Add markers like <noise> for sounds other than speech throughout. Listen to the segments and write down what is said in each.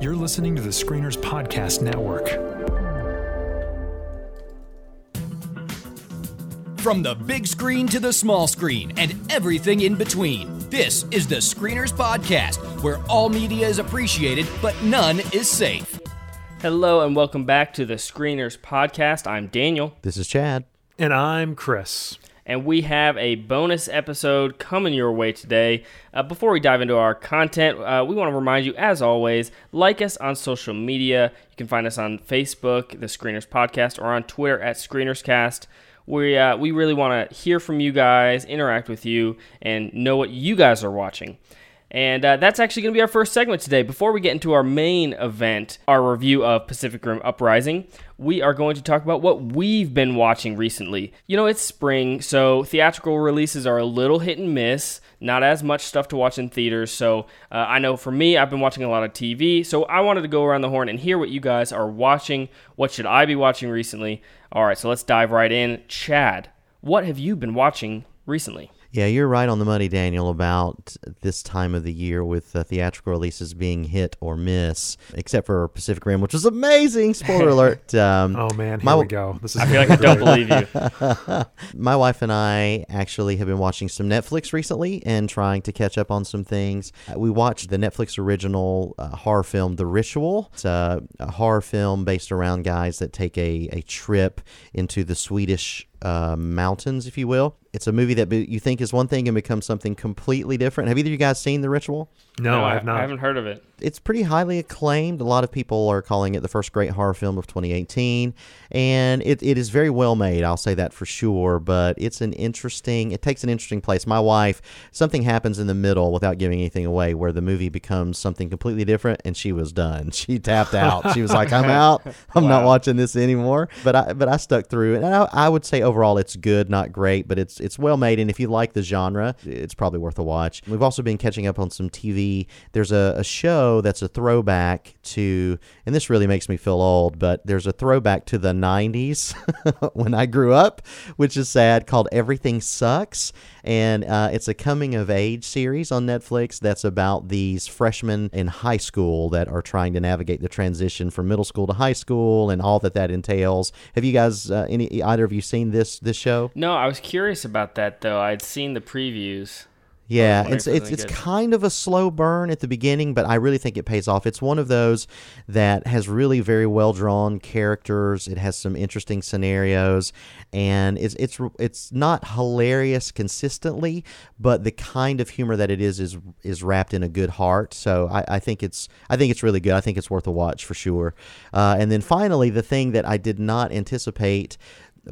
You're listening to the Screeners Podcast Network. From the big screen to the small screen and everything in between, this is the Screeners Podcast, where all media is appreciated, but none is safe. Hello and welcome back to the Screeners Podcast. I'm Daniel, This is Chad. And I'm Chris. And we have a bonus episode coming your way today. Uh, before we dive into our content, uh, we want to remind you, as always, like us on social media. You can find us on Facebook, the Screeners Podcast, or on Twitter at ScreenersCast. We, uh, we really want to hear from you guys, interact with you, and know what you guys are watching. And uh, that's actually going to be our first segment today. Before we get into our main event, our review of Pacific Rim Uprising, we are going to talk about what we've been watching recently. You know, it's spring, so theatrical releases are a little hit and miss, not as much stuff to watch in theaters. So uh, I know for me, I've been watching a lot of TV, so I wanted to go around the horn and hear what you guys are watching. What should I be watching recently? All right, so let's dive right in. Chad, what have you been watching recently? Yeah, you're right on the money, Daniel, about this time of the year with uh, theatrical releases being hit or miss, except for Pacific Rim, which was amazing. Spoiler <laughs> alert. Um, Oh man, here My- we go. This is I feel like I don't believe you. <laughs> my wife and I actually have been watching some Netflix recently and trying to catch up on some things. Uh, We watched the Netflix original uh, horror film, The Ritual. It's a, a horror film based around guys that take a, a trip into the Swedish uh, mountains, if you will. It's a movie that be, you think is one thing and becomes something completely different. Have either of you guys seen The Ritual? no, I have not. I haven't heard of it. it's pretty highly acclaimed. A lot of people are calling it the first great horror film of 2018, and it, it is very well made. I'll say that for sure. But it's an interesting. It takes an interesting place. My wife, something happens in the middle without giving anything away, where the movie becomes something completely different, and she was done. <laughs> She tapped out. She was like, "I'm <laughs> out. I'm not watching this anymore." But I but I stuck through and I, I would say overall it's good, not great, but it's it's well made. And if you like the genre, it's probably worth a watch. We've also been catching up on some TV. There's a, a show that's a throwback to, and this really makes me feel old, but there's a throwback to the 90s <laughs> when I grew up, which is sad, called Everything Sucks. And uh, it's a coming of age series on Netflix that's about these freshmen in high school that are trying to navigate the transition from middle school to high school and all that that entails. Have you guys, uh, any either of you seen this this show? No, I was curious about that though. I'd seen the previews. Yeah, it's it's it's kind of a slow burn at the beginning, but I really think it pays off. It's one of those that has really very well drawn characters. It has some interesting scenarios, and it's it's it's not hilarious consistently, but the kind of humor that it is is is wrapped in a good heart. So I, I think it's I think it's really good. I think it's worth a watch for sure. Uh, and then finally, the thing that I did not anticipate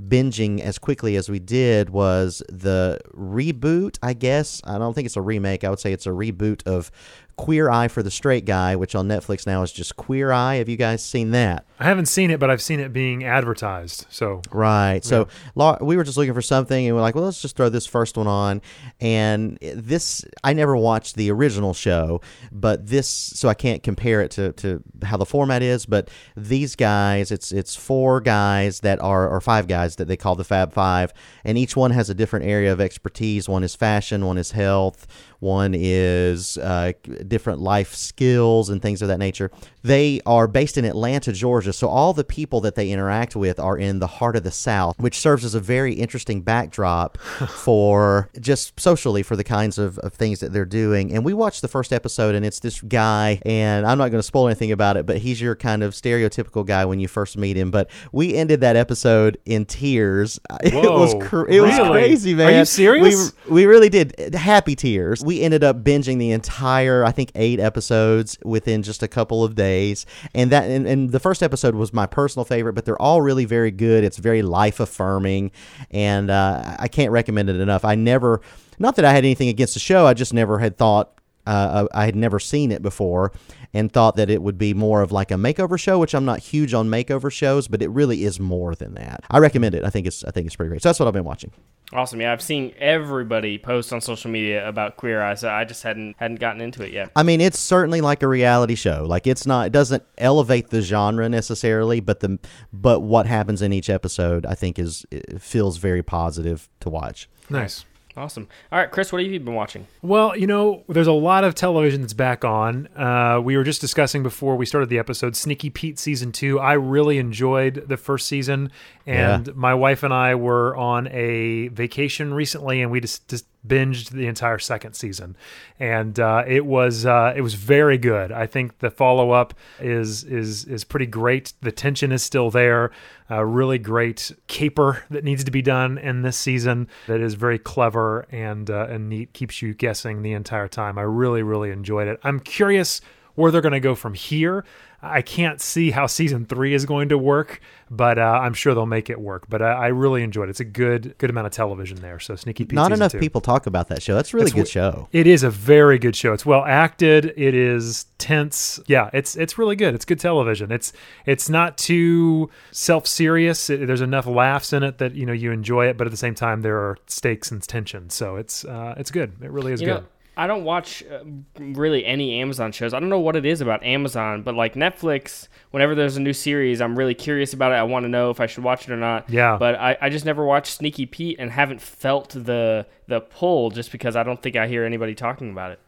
binging as quickly as we did was the reboot, I guess. I don't think it's a remake. I would say it's a reboot of Queer Eye for the Straight Guy, which on Netflix now is just Queer Eye. Have you guys seen that? I haven't seen it, but I've seen it being advertised. So Right. So Lau- we were just looking for something, and we're like, well, let's just throw this first one on. And this, I never watched the original show, but this, so I can't compare it to, to how the format is. But these guys, it's it's four guys that are, or five guys that they call the Fab Five, and each one has a different area of expertise. One is fashion, one is health, one is uh, different life skills and things of that nature. They are based in Atlanta, Georgia, so all the people that they interact with are in the heart of the South, which serves as a very interesting backdrop <laughs> for just socially for the kinds of, of things that they're doing. And we watched the first episode, and it's this guy, and I'm not going to spoil anything about it, but he's your kind of stereotypical guy when you first meet him. But we ended that episode in tears. <laughs> it was Whoa, cr- it was really? crazy, Are you serious? We, we really did happy tears. We ended up binging the entire, I think, eight episodes within just a couple of days, and that and, and the first episode was my personal favorite. But they're all really very good. It's very life affirming, and uh, I can't recommend it enough. I never, not that I had anything against the show, I just never had thought. Uh, I I had never seen it before and thought that it would be more of like a makeover show, which I'm not huge on makeover shows, but it really is more than that. I recommend it. I think it's I think it's pretty great. So that's what I've been watching. Awesome. Yeah, I've seen everybody post on social media about Queer Eye, so I just hadn't hadn't gotten into it yet. I mean, it's certainly like a reality show. Like it's not, it doesn't elevate the genre necessarily, but the but what happens in each episode, I think, is it feels very positive to watch. nice. Awesome. All right, Chris, what have you been watching? Well, you know, there's a lot of television that's back on. Uh, we were just discussing before we started the episode Sneaky Pete season two. I really enjoyed the first season, and Yeah. my wife and I were on a vacation recently, and we just, just binged the entire second season, and uh, it was uh, it was very good. I think the follow up is is is pretty great. The tension is still there. A really great caper that needs to be done in this season that is very clever and uh, and neat. Keeps you guessing the entire time. I really really enjoyed it. I'm curious where they're going to go from here. I can't see how season three is going to work, but uh, I'm sure they'll make it work. But I, I really enjoyed it. It's a good good amount of television there. So Sneaky Pete. Not enough two. people talk about that show. That's a really It's good show. It is a very good show. It's well acted. It is tense. Yeah, it's it's really good. It's good television. It's it's not too self serious. There's enough laughs in it that you know you enjoy it, but at the same time there are stakes and tension. So it's uh, it's good. It really is You good. know, I don't watch uh, really any Amazon shows. I don't know what it is about Amazon, but like Netflix, whenever there's a new series, I'm really curious about it. I want to know if I should watch it or not. Yeah. But I, I just never watched Sneaky Pete and haven't felt the the pull just because I don't think I hear anybody talking about it.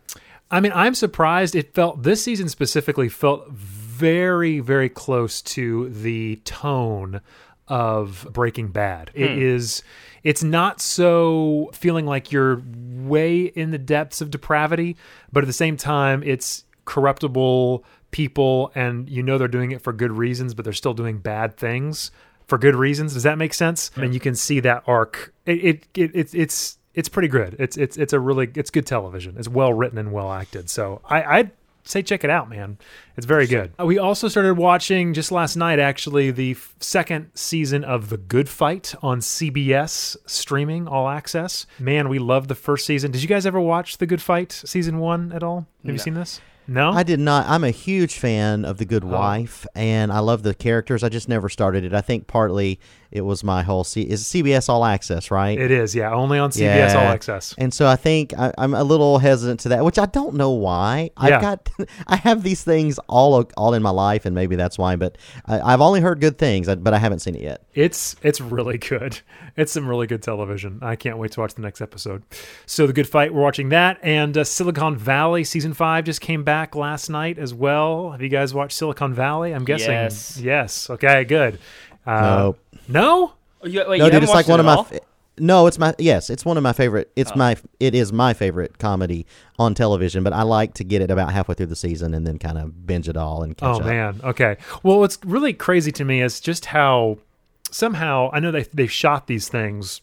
I mean, I'm surprised. It felt this season specifically felt very, very close to the tone of Breaking Bad. It hmm. is. It's not so feeling like you're way in the depths of depravity, but at the same time, it's corruptible people, and you know they're doing it for good reasons, but they're still doing bad things for good reasons. Does that make sense? And you can see that arc. It, it, it it's it's it's pretty good. It's it's it's a really it's good television. It's well written and well acted. So I I'd say check it out, man. It's very good. We also started watching just last night actually the f- second season of The Good Fight on CBS streaming all access. Man, we loved the first season. Did you guys ever watch The Good Fight season 1 at all? Have you seen this? No? I did not. I'm a huge fan of The Good Oh. Wife, and I love the characters. I just never started it. I think partly it was my whole C- is CBS All Access, right? it is, yeah, only on CBS all access. And so I think I, I'm a little hesitant to that, which I don't know why. Yeah. I've got, <laughs> I have these things all all in my life, and maybe that's why. But I, I've only heard good things, but I haven't seen it yet. It's it's really good. It's some really good television. I can't wait to watch the next episode. So the Good Fight, we're watching that, and uh, Silicon Valley season five just came back last night as well. Have you guys watched Silicon Valley? I'm guessing Yes. Yes. Okay. Good. Uh, Nope. No. Oh, you, wait, no, you dude, it's like watched one it of my. at all? fa- No, it's my yes, it's one of my favorite. Oh. It's my it is my favorite comedy on television. But I like to get it about halfway through the season and then kind of binge it all and catch Oh up. man. Okay. Well, what's really crazy to me is just how somehow I know they they shot these things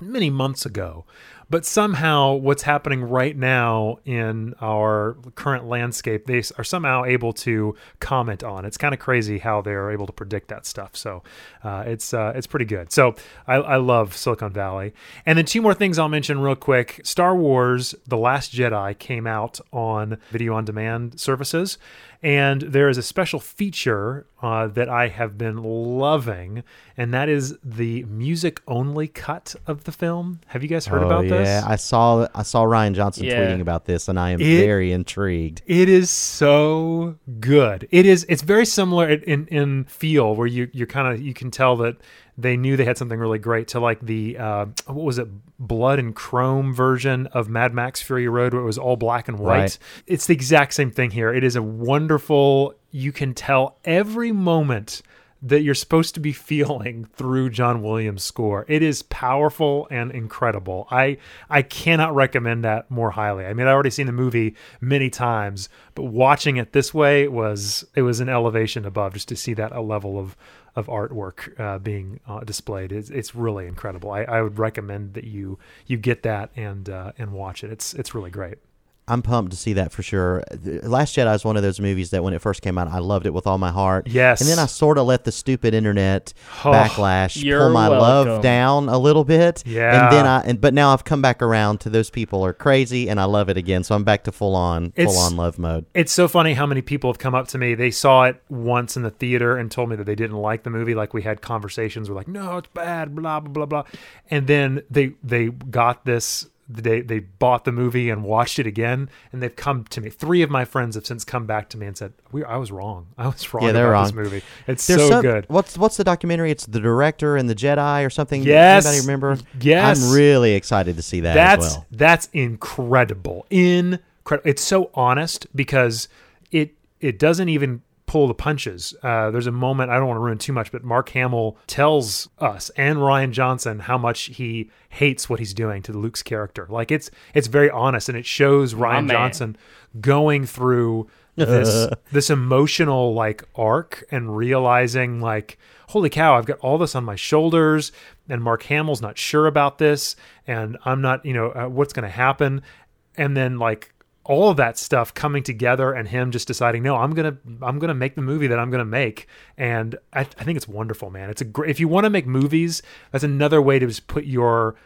many months ago, but somehow what's happening right now in our current landscape they are somehow able to comment on. It's kind of crazy how they're able to predict that stuff. So uh, it's uh, it's pretty good. So I, I love Silicon Valley. And then two more things I'll mention real quick. Star Wars: The Last Jedi came out on video on demand services. And there is a special feature uh, that I have been loving, and that is the music only cut of the film. Have you guys heard oh, about yeah. this? Yeah, I saw I saw Rian Johnson Yeah. tweeting about this, and I am It- very intrigued. It is so good. It is. It's very similar in in, in feel, where you you kind of you can tell that they knew they had something really great to like the uh, what was it, blood and chrome version of Mad Max Fury Road, where it was all black and white. Right. It's the exact same thing here. It is a wonderful. You can tell every moment that you're supposed to be <laughs> feeling through John Williams' score. It is powerful and incredible. I I cannot recommend that more highly. I mean, I've already seen the movie many times, but watching it this way was it was an elevation above just to see that a level of of artwork uh, being uh, displayed. It's, it's really incredible. I, I would recommend that you you get that and uh, and watch it. It's it's really great. I'm pumped to see that for sure. The Last Jedi is one of those movies that when it first came out, I loved it with all my heart. Yes. And then I sort of let the stupid internet Oh, <sighs> backlash pull my welcome. love down a little bit. Yeah. And then I and but now I've come back around to those people are crazy and I love it again. So I'm back to full on It's- full on love mode. It's so funny how many people have come up to me. They saw it once in the theater and told me that they didn't like the movie. Like we had conversations. We're like, no, it's bad, blah blah blah blah, and then they they got this they they bought the movie and watched it again, and they've come to me. Three of my friends have since come back to me and said, "We, I was wrong. <laughs> I was wrong Yeah, about they're this movie. It's There's so some- good." What's what's the documentary? It's the director and the Jedi or something. Yes. Anybody remember? Yes. I'm really excited to see that that's as well. that's incredible incredible it's so honest because it it doesn't even pull the punches. Uh, there's a moment i don't want to ruin too much but mark hamill tells us and rian johnson how much he hates what he's doing to luke's character. Like it's it's very honest and it shows rian man. johnson going through this <laughs> this. emotional like arc and realizing like holy cow i've got all this on my shoulders and mark hamill's not sure about this and i'm not you know uh, what's going to happen? And then like all of that stuff coming together and him just deciding no i'm gonna i'm gonna make the movie that i'm gonna make. And i, I think it's wonderful man. It's a great if you want to make movies that's another way to just put your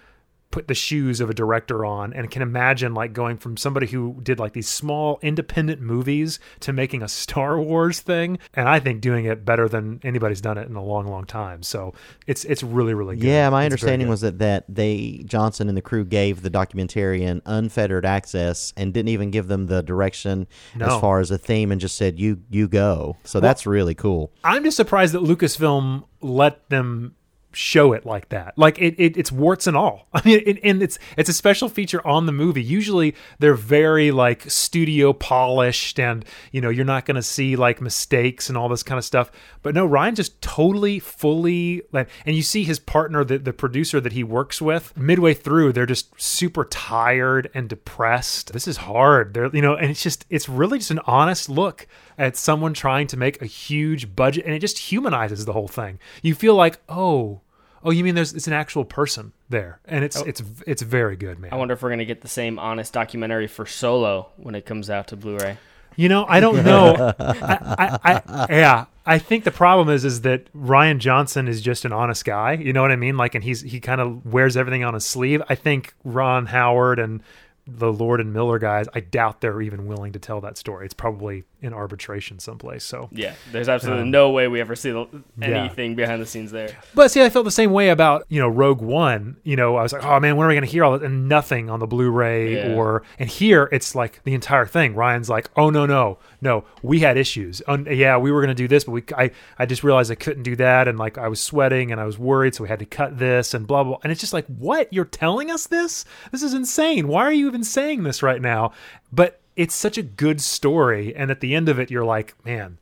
put the shoes of a director on and can imagine like going from somebody who did like these small independent movies to making a Star <laughs> Wars thing and I think doing it better than anybody's done it in a long long time so it's it's really really good Yeah, my It's understanding was that, that they Johnson and the crew gave the documentarian unfettered access and didn't even give them the direction No. as far as a theme and just said you you go. So that's really cool. I'm just surprised that Lucasfilm let them show it like that. Like it, it it's warts and all. <laughs> I mean, it, and it's it's a special feature on the movie. Usually they're very like studio polished, and you know you're not going to see like mistakes and all this kind of stuff. But no, Rian just totally, fully like, and you see his partner, the the producer that he works with, midway through, they're just super tired and depressed. This is hard. They're you know, and it's just it's really just an honest look at someone trying to make a huge budget, and it just humanizes the whole thing. You feel like oh. Oh, you mean there's it's an actual person there, and it's oh. it's it's very good, man. I wonder if we're gonna get the same honest documentary for Solo when it comes out to Blu-ray. You know, I don't know. <laughs> I, I, I, yeah, I think the problem is is that Rian Johnson is just an honest guy. You know what I mean? Like, and he's he kind of wears everything on his sleeve. I think Ron Howard and the Lord and Miller guys, I doubt they're even willing to tell that story. It's probably in arbitration someplace. So, Yeah, there's absolutely Um, no way we ever see the, yeah. anything behind the scenes there. But see, I felt the same way about you know Rogue One. You know, I was like, oh man, when are we going to hear all that? And nothing on the Blu-ray Yeah. or and here it's like the entire thing. Rian's like, oh no no no, we had issues. Um, yeah, we were going to do this, but we I I just realized I couldn't do that, and like I was sweating and I was worried, so we had to cut this and blah blah. And it's just like, what? You're telling us this? This is insane. Why are you even saying this right now? But it's such a good story, and at the end of it, you're like, man.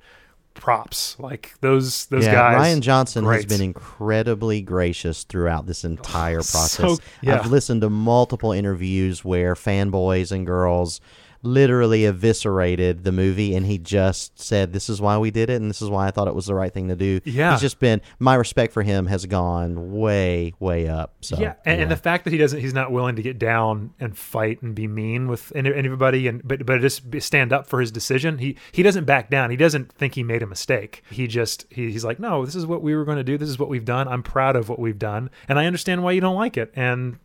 Props like those those yeah, guys. Rian Johnson has been incredibly gracious throughout this entire process. yeah. I've listened to multiple interviews where fanboys and girls literally eviscerated the movie and he just said this is why we did it and this is why I thought it was the right thing to do. Yeah. He's just been my respect for him has gone way way up. So yeah, and, and the fact that he doesn't, he's not willing to get down and fight and be mean with any- anybody, and but but just stand up for his decision. He he doesn't back down. He doesn't think he made a mistake. He just he, he's like, no, this is what we were going to do. This is what we've done. I'm proud of what we've done, and I understand why you don't like it. And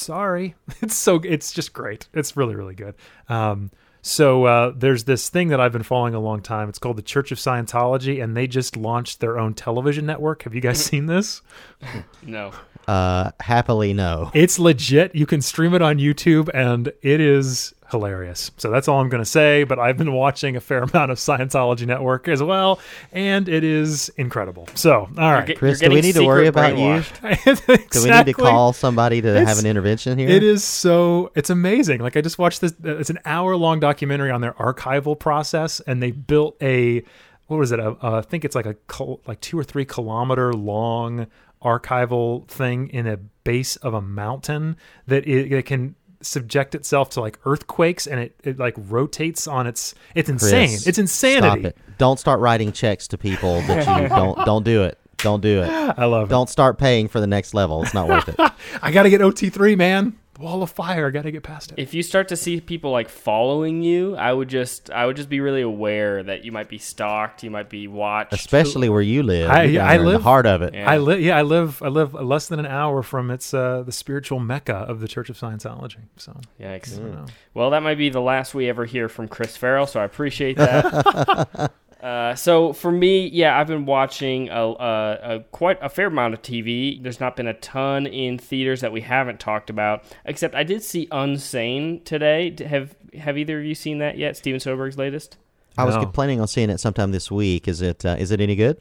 sorry, <laughs> it's so it's just great. It's really really good. Um, so uh, there's this thing that I've been following a long time. It's called the Church of Scientology, and they just launched their own television network. Have you guys seen this? <laughs> No, uh happily no. It's legit. You can stream it on YouTube, and it is hilarious. So that's all I'm going to say. But I've been watching a fair <laughs> amount of Scientology Network as well, and it is incredible. So, all right. Chris, do we need to worry about you? brainwashed. <laughs> Do we need to call somebody to have an intervention here? It is so it's amazing. Like I just watched this. uh, It's an hour long documentary on their archival process, and they built a what was it? A, uh, I think it's like a kil- like two or three kilometer long archival thing in a base of a mountain that it, it can subject itself to like earthquakes and it, it like rotates on its it's insane Chris, it's insanity Stop it. Don't start writing checks to people that you <laughs> don't don't do it. Don't do it. i love it. Don't start paying for the next level. It's not worth it. it <laughs> i gotta get ot3 man wall of fire i gotta get past it if you start to see people like following you, I would just I would just be really aware that you might be stalked, you might be watched. Especially where you live. I- You're I there in live- the heart of it. Yeah. I live, yeah, I live, I live less than an hour from its uh, the spiritual mecca of the Church of Scientology. So, Yikes. you know. Well, that might be the last we ever hear from Chris Farrell, so I appreciate that. <laughs> Uh, so for me, yeah, I've been watching a, a, a quite a fair amount of TV. There's not been a ton in theaters that we haven't talked about, except I did see Unsane today. Have Have either of you seen that yet? Steven Soderbergh's latest. I was No. planning on seeing it sometime this week. Is it uh, is it any good?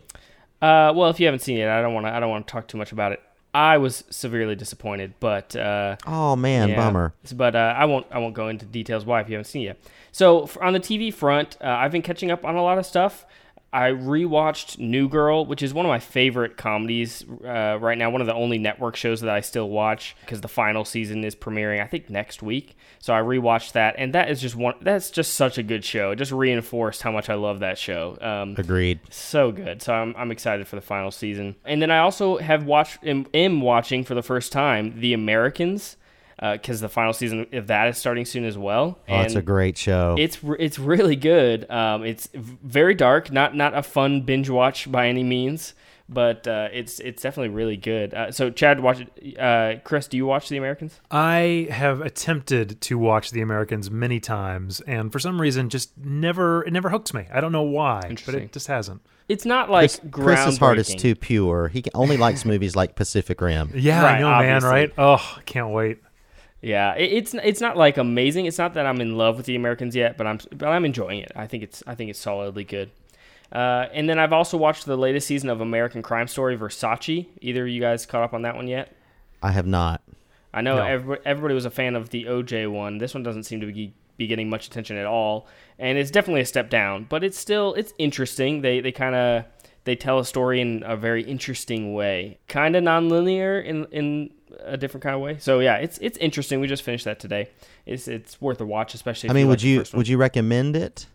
Uh, well, if you haven't seen it, I don't want to. I don't want to talk too much about it. I was severely disappointed, but uh, Oh man, Yeah. bummer. But uh, I won't. I won't go into details why if you haven't seen it. Yet. So on the TV front, uh, I've been catching up on a lot of stuff. I rewatched New Girl, which is one of my favorite comedies uh, right now. One of the only network shows that I still watch because the final season is premiering, I think, next week. So I rewatched that, and that is just one. That's just such a good show. It just reinforced how much I love that show. Um, Agreed. so good. So I'm, I'm excited for the final season. And then I also have watched am, am watching for the first time The Americans because the final season of that is starting soon as well. Oh, it's a great show. It's it's really good. Um, it's very dark, not not a fun binge watch by any means, but uh, it's it's definitely really good. Uh, so Chad, watch it. Uh, Chris, do you watch The Americans? I have attempted to watch The Americans many times, and for some reason, just never it never hooks me. I don't know why, but it just hasn't. It's not like Chris, Chris's heart is too pure. He only likes movies like Pacific Rim. Yeah, Right, I know, obviously. man. Right? Oh, can't wait. Yeah, it, it's it's not like amazing. It's not that I'm in love with the Americans yet, but I'm but I'm enjoying it. I think it's I think it's solidly good. Uh, and then I've also watched the latest season of American Crime Story Versace. Either of you guys caught up on that one yet? I have not. I know No. everybody, everybody was a fan of the OJ one. This one doesn't seem to be, be getting much attention at all, and it's definitely a step down. But it's still it's interesting. They they kind of they tell a story in a very interesting way, kind of nonlinear in in a different kind of way. So yeah, it's it's interesting. We just finished that today. It's it's worth a watch, especially. If I mean, you would like you would you recommend it?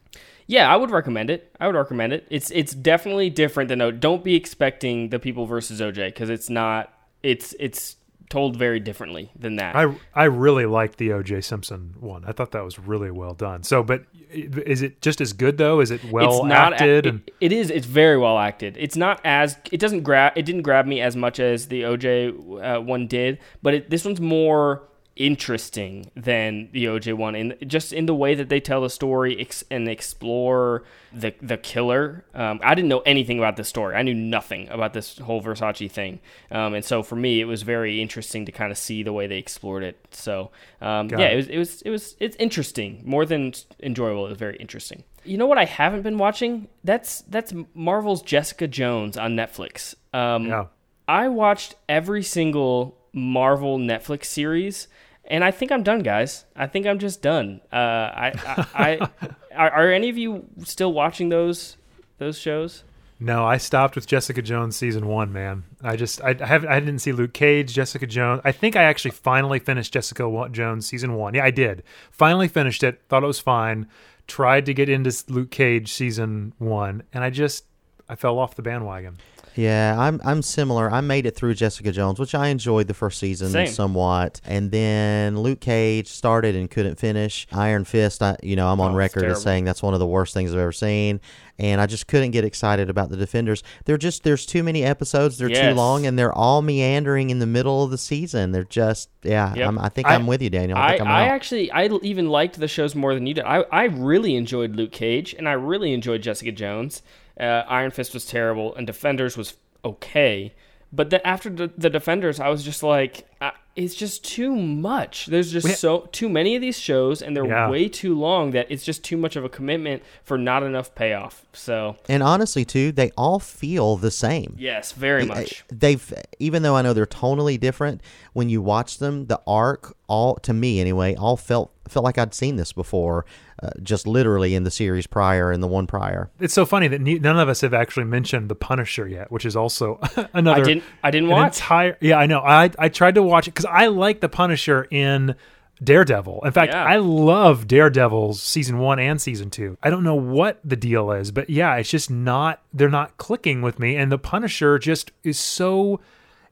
Yeah, I would recommend it. I would recommend it. It's it's definitely different than Don't be expecting the people versus OJ because it's not. It's it's told very differently than that. I I really liked the O.J. Simpson one. I thought that was really well done. So, but is it just as good though? Is it well it's not acted? a- it- it is. It's very well acted. It's not as it doesn't grab. It didn't grab me as much as the OJ uh, one did, but it, this one's more interesting than the OJ one, and just in the way that they tell the story ex- and explore the the killer. Um, I didn't know anything about this story. I knew nothing about this whole Versace thing, um, and so for me, it was very interesting to kind of see the way they explored it. So um, yeah, it. it was it was it was it's interesting more than enjoyable. It was very interesting. You know what I haven't been watching? That's that's Marvel's Jessica Jones on Netflix. Um, yeah, I watched every single Marvel Netflix series, and I think I'm done, guys. I think I'm just done. Uh, I, I, I are, are any of you still watching those those shows? no, I stopped with Jessica Jones season one. Man, I just I, I haven't I didn't see Luke Cage, Jessica Jones. I think I actually finally finished Jessica Jones season one. Yeah, I did. Finally finished it. Thought it was fine. Tried to get into Luke Cage season one, and I just I fell off the bandwagon. Yeah, I'm I'm similar. I made it through Jessica Jones, which I enjoyed the first season Same. somewhat, and then Luke Cage started and couldn't finish. Iron Fist, I you know I'm on Oh, record as saying that's one of the worst things I've ever seen, and I just couldn't get excited about the Defenders. They're just there's too many episodes, they're too long, and they're all meandering in the middle of the season. They're just yeah. Yep. I'm, I think I- am with you, Daniel. I I, think I'm I actually I even liked the shows more than you did. I, I really enjoyed Luke Cage and I really enjoyed Jessica Jones. Uh, Iron Fist was terrible and Defenders was okay. But then after the, the Defenders, I was just like, uh, it's just too much. There's just We- so too many of these shows, and they're Yeah. way too long. That it's just too much of a commitment for not enough payoff. So and honestly, too, they all feel the same. yes, very much. they've even though I know they're tonally different when you watch them the arc all to me anyway all felt felt like I'd seen this before uh, just literally in the series prior and the one prior It's so funny that ne- none of us have actually mentioned the Punisher yet, which is also <laughs> another. I didn't I didn't an watch. entire. Yeah, I know. I I tried to watch it because I like the Punisher in Daredevil. In fact, Yeah. I love Daredevil's season one and season two. I don't know what the deal is, but yeah, it's just not. They're not clicking with me, and the Punisher just is so.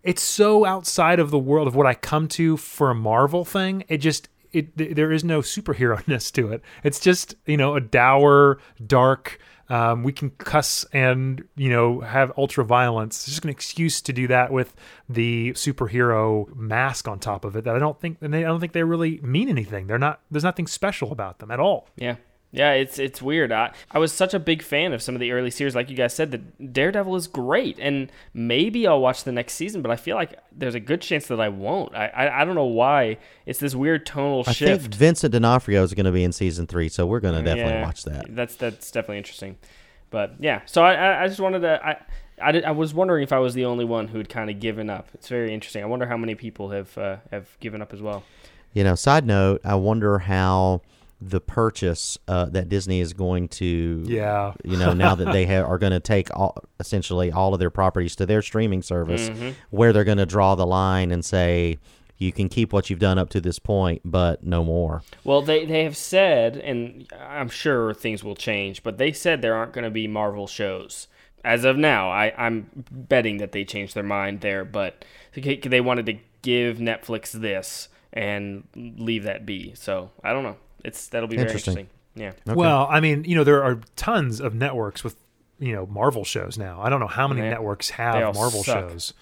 It's so outside of the world of what I come to for a Marvel thing. It just it th- there is no superhero <laughs> ness to it. It's just you know a dour, dark. Um, we can cuss and you know have ultra violence. It's just an excuse to do that with the superhero mask on top of it. That I don't think and they, I don't think they really mean anything. They're not. There's nothing special about them at all. Yeah. Yeah, it's it's weird. I, I was such a big fan of some of the early series, like you guys said, that Daredevil is great, and maybe I'll watch the next season. But I feel like there's a good chance that I won't. I I, I don't know why. It's this weird tonal I shift. think Vincent D'Onofrio is going to be in season three, so we're going to definitely Yeah, watch that. That's that's definitely interesting. But yeah, so I I, I just wanted to I. I, did, I was wondering if I was the only one who had kind of given up. It's very interesting. I wonder how many people have uh, have given up as well. You know, side note, I wonder how the purchase uh, that Disney is going to, Yeah. you know, now that they <laughs> ha- are going to take all, essentially all of their properties to their streaming service, Mm-hmm. where they're going to draw the line and say, you can keep what you've done up to this point, but no more. Well, they, they have said, and I'm sure things will change, but they said there aren't going to be Marvel shows. As of now, I, I'm betting that they changed their mind there, but they they wanted to give Netflix this and leave that be. So I don't know. It's that'll be very Interesting. interesting. Yeah. Well, I mean, you know, there are tons of networks with, you know, Marvel shows now. I don't know how many They- networks they all have Marvel suck. shows.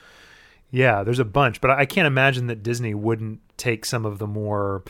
Yeah, there's a bunch, but I I can't imagine that Disney wouldn't take some of the more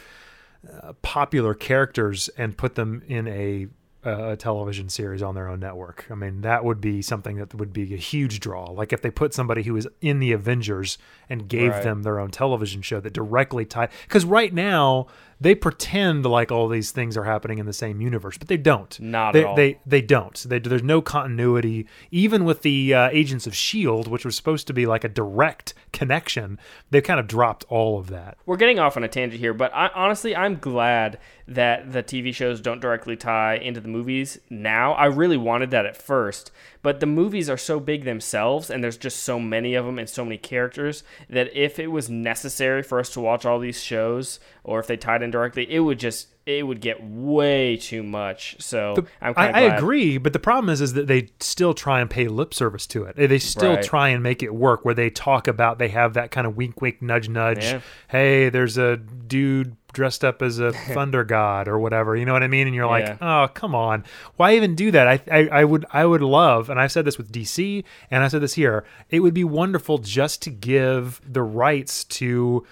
uh, popular characters and put them in a a television series on their own network. I mean, that would be something that would be a huge draw. Like if they put somebody who was in the Avengers and gave Right. them their own television show that directly tied because right now they pretend like all these things are happening in the same universe, but they don't. Not they, at all. They they don't. They, there's no continuity. Even with the uh, Agents of Shield, which was supposed to be like a direct connection, they've kind of dropped all of that. We're getting off on a tangent here, but I, honestly, I'm glad that the TV shows don't directly tie into the movies now. I really wanted that at first, but the movies are so big themselves, and there's just so many of them and so many characters that if it was necessary for us to watch all these shows, or if they tied in directly, it would just it would get way too much. So I'm I, I agree, but the problem is, is that they still try and pay lip service to it. They still Right. try and make it work, where they talk about they have that kind of wink, wink, nudge, nudge. Yeah. Hey, there's a dude dressed up as a <laughs> thunder god or whatever. You know what I mean? And you're Yeah. like, oh, come on, why even do that? I, I, I would, I would love, and I've said this with DC, and I said this here. It would be wonderful just to give the rights to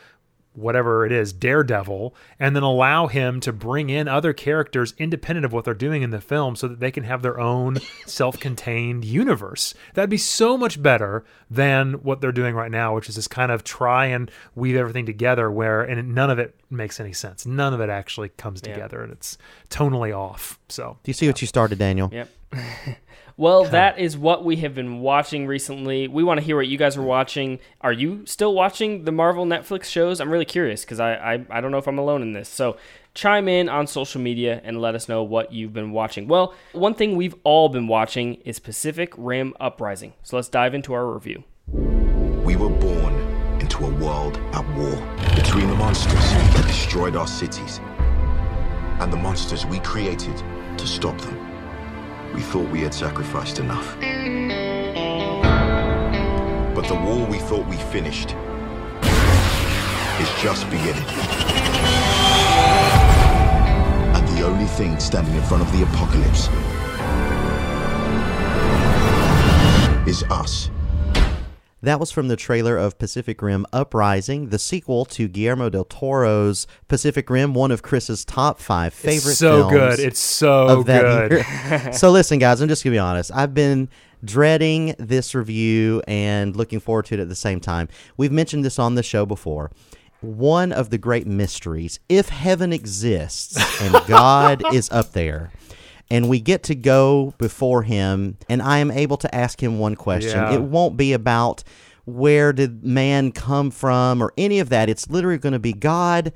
whatever it is, Daredevil, and then allow him to bring in other characters independent of what they're doing in the film so that they can have their own <laughs> self contained universe. That'd be so much better than what they're doing right now, which is this kind of try and weave everything together where, and none of it makes any sense. None of it actually comes together and it's tonally off. So, Do you see what you started, Daniel? Yep. <laughs> well, that is what we have been watching recently. We want to hear what you guys are watching. Are you still watching the Marvel Netflix shows? I'm really curious because I, I I don't know if I'm alone in this. So chime in on social media and let us know what you've been watching. Well, one thing we've all been watching is Pacific Rim Uprising. So let's dive into our review. We were born into a world at war between the monsters that destroyed our cities and the monsters we created to stop them. We thought we had sacrificed enough. But the war we thought we finished is just beginning. And the only thing standing in front of the apocalypse is us. That was from the trailer of Pacific Rim Uprising, the sequel to Guillermo del Toro's Pacific Rim, one of Chris's top five favorite it's so good. It's so good. <laughs> so listen, guys, I'm just gonna be honest. I've been dreading this review and looking forward to it at the same time. We've mentioned this on the show before. One of the great mysteries, if heaven exists and God <laughs> is up there, and we get to go before him, and I am able to ask him one question. Yeah. It won't be about where did man come from or any of that. It's literally going to be God.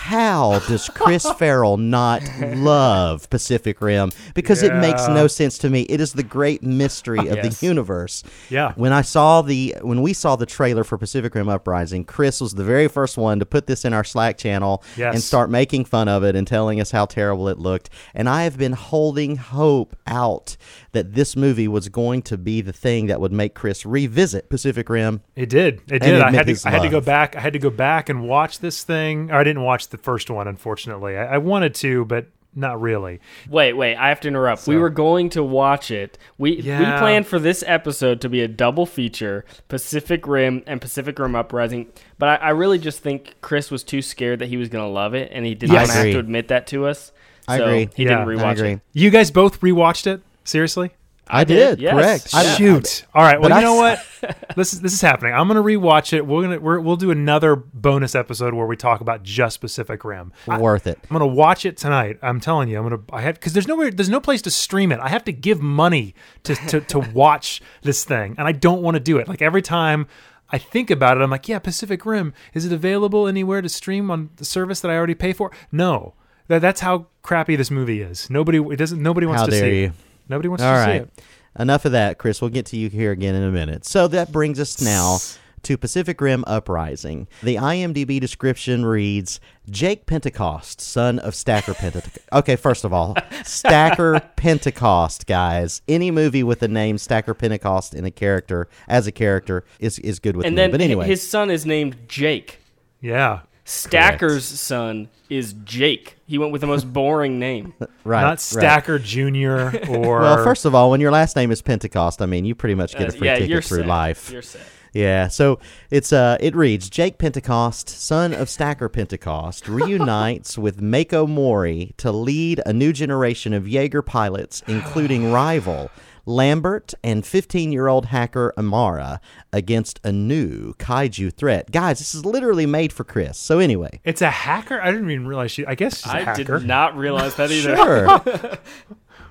How does Chris <laughs> Farrell not love Pacific Rim? Because it makes no sense to me. It is the great mystery of Yes. the universe. Yeah. When I saw the when we saw the trailer for Pacific Rim Uprising, Chris was the very first one to put this in our Slack channel Yes. and start making fun of it and telling us how terrible it looked. And I have been holding hope out that this movie was going to be the thing that would make Chris revisit Pacific Rim. It did. It did. I had to. I had to go back. I had to go back and watch this thing. Or I didn't watch the first one, unfortunately. I, I wanted to, but not really. Wait, wait, I have to interrupt. we were going to watch it. We we planned for this episode to be a double feature, Pacific Rim and Pacific Rim Uprising. But I, I really just think Chris was too scared that he was going to love it, and he didn't Yes. have to admit that to us. I so agree. He Yeah, didn't rewatch I it. You guys both rewatched it? Seriously? I, did, did. yes. Correct. Yeah. I- Shoot. All right. Well, you I- know what? <laughs> this is this is happening. I'm gonna rewatch it. We're gonna we're, we'll do another bonus episode where we talk about just Pacific Rim. I, worth it. I'm gonna watch it tonight. I'm telling you. I'm gonna. I have because there's nowhere. There's no place to stream it. I have to give money to to to <laughs> watch this thing, and I don't want to do it. Like every time. I think about it. I'm like, yeah, Pacific Rim. Is it available anywhere to stream on the service that I already pay for? No. That, that's how crappy this movie is. Nobody. It doesn't. Nobody wants How to dare see. you. It. Nobody wants All to see it. Enough of that, Chris. We'll get to you here again in a minute. So that brings us now to Pacific Rim Uprising. The IMDb description reads Jake Pentecost, son of Stacker Pentecost. <laughs> Okay, first of all, Stacker <laughs> Pentecost, guys. Any movie with the name Stacker Pentecost in a character, as a character, is, is good with And me. then but anyway, his son is named Jake. Yeah. Stacker's son is Jake. He went with the most boring name. <laughs> right. not right. Stacker Junior <laughs> or Well, first of all, when your last name is Pentecost, I mean, you pretty much get a Uh, free yeah, ticket through set. life. You're set. Yeah, so it's uh it reads Jake Pentecost, son of Stacker Pentecost, <laughs> reunites with Mako Mori to lead a new generation of Jaeger pilots, including rival Lambert and 15-year-old hacker Amara against a new kaiju threat. Guys, this is literally made for Chris. So anyway, it's a hacker. I didn't even realize she. I guess she's a I hacker. did not realize that either. Sure. <laughs>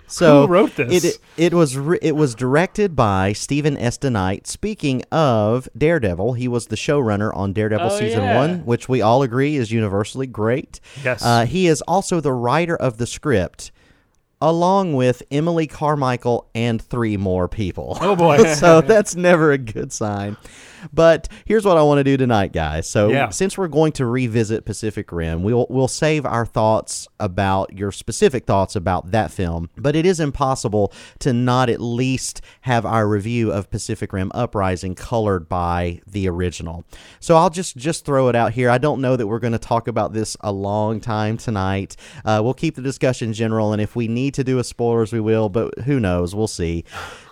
So Who wrote this? It it was re- it was directed by Steven S. DeKnight. Speaking of Daredevil, he was the showrunner on Daredevil Oh, season yeah. one, which we all agree is universally great. Yes. uh, he is also the writer of the script. Along with Emily Carmichael and three more people. Oh, boy. <laughs> so that's never a good sign. But here's what I want to do tonight, guys. So Yeah. since we're going to revisit Pacific Rim, we'll we'll save our thoughts about your specific thoughts about that film. But it is impossible to not at least have our review of Pacific Rim Uprising colored by the original. So I'll just just throw it out here. I don't know that we're going to talk about this a long time tonight. Uh, we'll keep the discussion general, and if we need to do a spoilers, we will. But who knows? We'll see.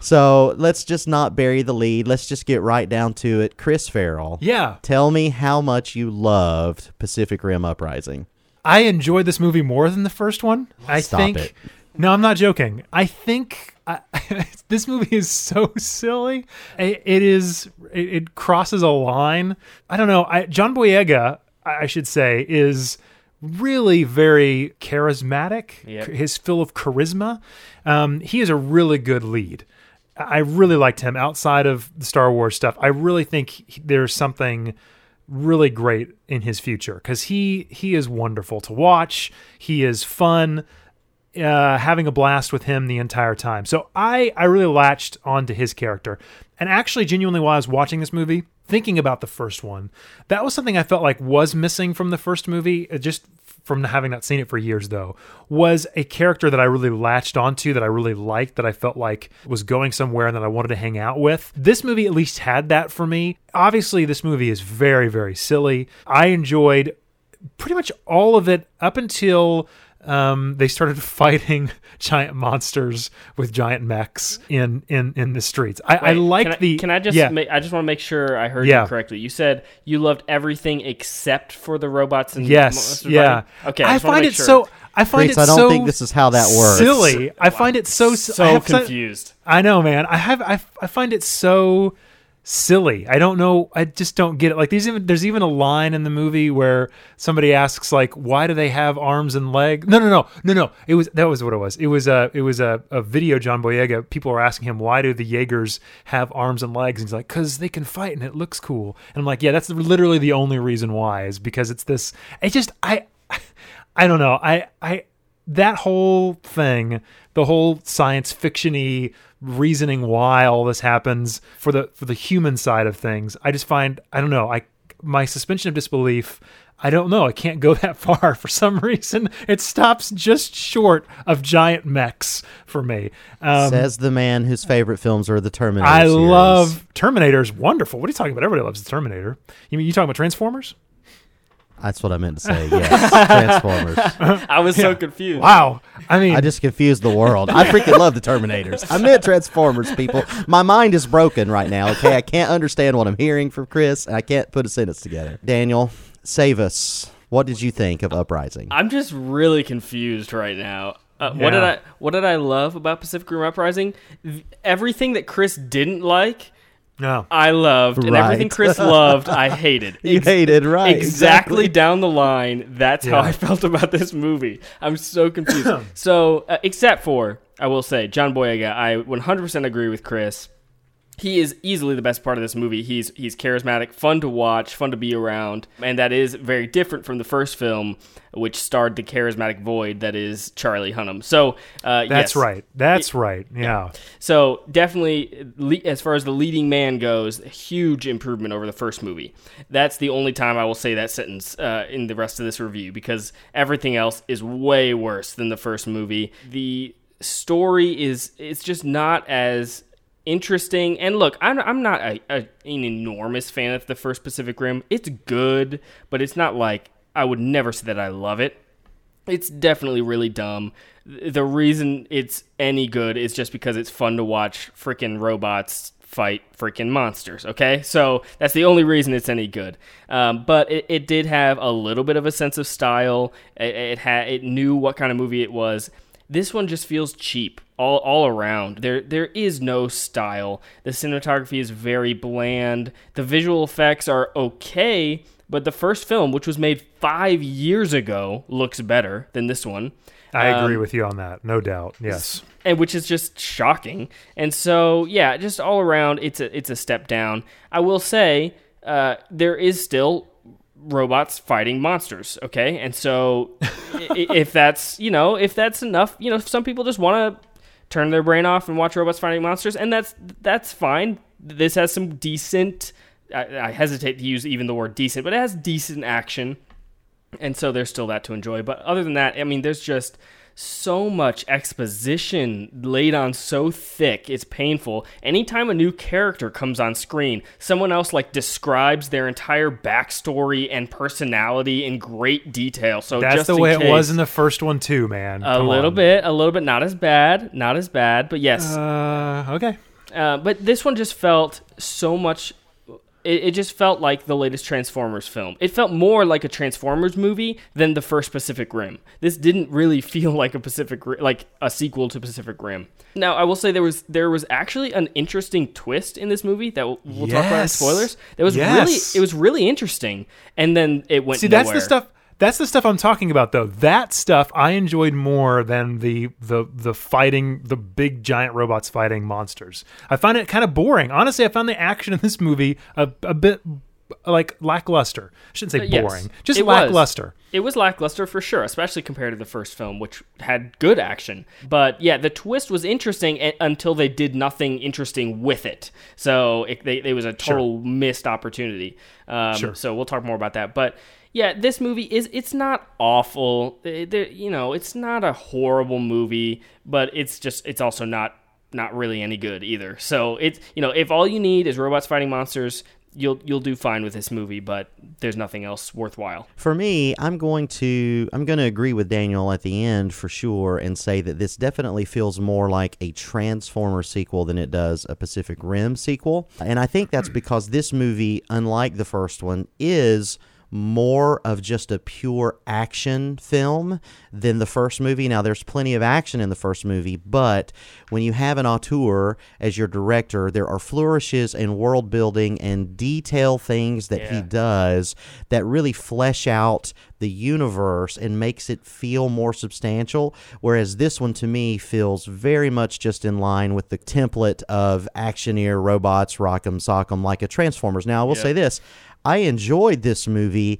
So let's just not bury the lead. Let's just get right down to it. Chris Farrell. yeah, Tell me how much you loved Pacific Rim Uprising. I enjoyed this movie more than the first one. I Stop think. it. No, I'm not joking. I think I, <laughs> this movie is so silly. I- It is. It, it crosses a line. I don't know. I, John Boyega, I I should say, is really very charismatic. Yep. He's full of charisma. Um, he is a really good lead. I really liked him outside of the Star Wars stuff. I really think he- there's something really great in his future because he he is wonderful to watch. He is fun, uh, having a blast with him the entire time. So I I really latched onto his character, and actually genuinely while I was watching this movie, thinking about the first one, that was something I felt like was missing from the first movie. uh, Just from having not seen it for years though was a character that I really latched onto that I really liked that I felt like was going somewhere and that I wanted to hang out with. This movie at least had that for me. Obviously this movie is very very silly. I enjoyed pretty much all of it up until um, they started <laughs> fighting giant monsters with giant mechs in in in the streets. I, I like can I, the Can I just? yeah. ma- I just want to make sure I heard Yeah. you correctly. You said you loved everything except for the robots and yes monsters yeah fighting? Okay. I, just wanna find it sure. so I find Chris, it I don't so think this is how that works. silly. I find it so so have so- confused. I know, man. I have I, I find it so silly. I don't know. I just don't get it. Like these even there's even a line in the movie where somebody asks like why do they have arms and legs? No, no, no. No, no. It was that was what it was. It was a it was a, a video John Boyega. People were asking him why do the Jaegers have arms and legs? And he's like cuz they can fight and it looks cool. And I'm like, yeah, that's literally the only reason why is because it's this it just I I don't know. I I that whole thing, the whole science fictiony reasoning why all this happens for the for the human side of things, I just find I don't know. I my suspension of disbelief. I don't know. I can't go <laughs> that far for some reason. It stops just short of giant mechs for me. Um, Says the man whose favorite films are the Terminator. I series. love Terminator's wonderful. What are you talking about? Everybody loves the Terminator. You mean you talking about Transformers? That's what I meant to say. Yes, <laughs> Transformers. I was so confused. Wow. I mean, I just confused the world. I freaking love the Terminators. I meant Transformers, people. My mind is broken right now. Okay, I can't understand what I'm hearing from Chris, and I can't put a sentence together. Daniel, save us. What did you think of Uprising? I'm just really confused right now. Uh, What did Yeah. I What did I love about Pacific Rim Uprising? V- Everything that Chris didn't like, No. I loved, and everything Chris <laughs> loved, I hated. You hated, right, Exactly exactly. down the line. That's how I <laughs> felt about this movie. I'm so confused. <clears throat> so, uh, except for, I will say, John Boyega, I 100% agree with Chris. He is easily the best part of this movie. He's he's charismatic, fun to watch, fun to be around, and that is very different from the first film, which starred the charismatic void that is Charlie Hunnam. So uh, That's yes. right. That's right. Yeah. So definitely, le- as far as the leading man goes, huge improvement over the first movie. That's the only time I will say that sentence uh, in the rest of this review because everything else is way worse than the first movie. The story is it's just not as interesting. And look, I'm I'm not a, a, an enormous fan of the first Pacific Rim. It's good, but it's not like I would never say that I love it it's definitely really dumb. The reason it's any good is just because it's fun to watch freaking robots fight freaking monsters. Okay, so that's the only reason it's any good. Um, but it, it did have a little bit of a sense of style. It, it had it knew what kind of movie it was. This one just feels cheap all all around. There there is no style. The cinematography is very bland. The visual effects are okay, but the first film, which was made five years ago, looks better than this one. I agree Um, with you on that. No doubt. Yes. and which is just shocking. And so, yeah, just all around, it's a it's a step down. I will say uh, there is still robots fighting monsters. Okay, and so if that's you know if that's enough, you know, some people just want to turn their brain off and watch robots fighting monsters, and that's that's fine. This has some decent. I, I hesitate to use even the word decent, but it has decent action and so there's still that to enjoy. But other than that, I mean, there's just so much exposition laid on so thick, it's painful. Anytime a new character comes on screen, someone else like describes their entire backstory and personality in great detail. So That's the way it was in the first one too, man. a Come little on. bit, a little bit, not as bad, not as bad, but yes, Uh, okay. uh, but this one just felt so much. It, it just felt like the latest Transformers film. It felt more like a Transformers movie than the first Pacific Rim. This didn't really <laughs> feel like a Pacific like a sequel to Pacific Rim. Now, I will say there was there was actually an interesting twist in this movie that we'll, we'll talk about in spoilers. That was Yes. really it was really interesting, and then it went. See, that's the stuff. That's the stuff I'm talking about, though. That stuff I enjoyed more than the the the fighting, the big giant robots fighting monsters. I find it kind of boring. Honestly, I found the action in this movie a, a bit like lackluster. I shouldn't say Uh, yes. boring, just It was. lackluster. It was lackluster for sure, especially compared to the first film, which had good action. But yeah, the twist was interesting until they did nothing interesting with it. So it, they, it was a total missed opportunity. Um, Sure. So we'll talk more about that. But yeah, this movie is it's not awful. It- you know, it's not a horrible movie, but it's just it's also not not really any good either. So it's you know, if all you need is robots fighting monsters, you'll you'll do fine with this movie, but there's nothing else worthwhile. For me, I'm going to I'm going to agree with Daniel at the end for sure and say that this definitely feels more like a Transformer sequel than it does a Pacific Rim sequel. And I think that's because this movie, unlike the first one, is more of just a pure action film than the first movie. Now, there's plenty of action in the first movie, but when you have an auteur as your director, there are flourishes and world building and detail things that he does that really flesh out the universe and makes it feel more substantial. Whereas this one to me feels very much just in line with the template of actioneer robots, rock'em sock'em, like a Transformers. Now, I will say this I enjoyed this movie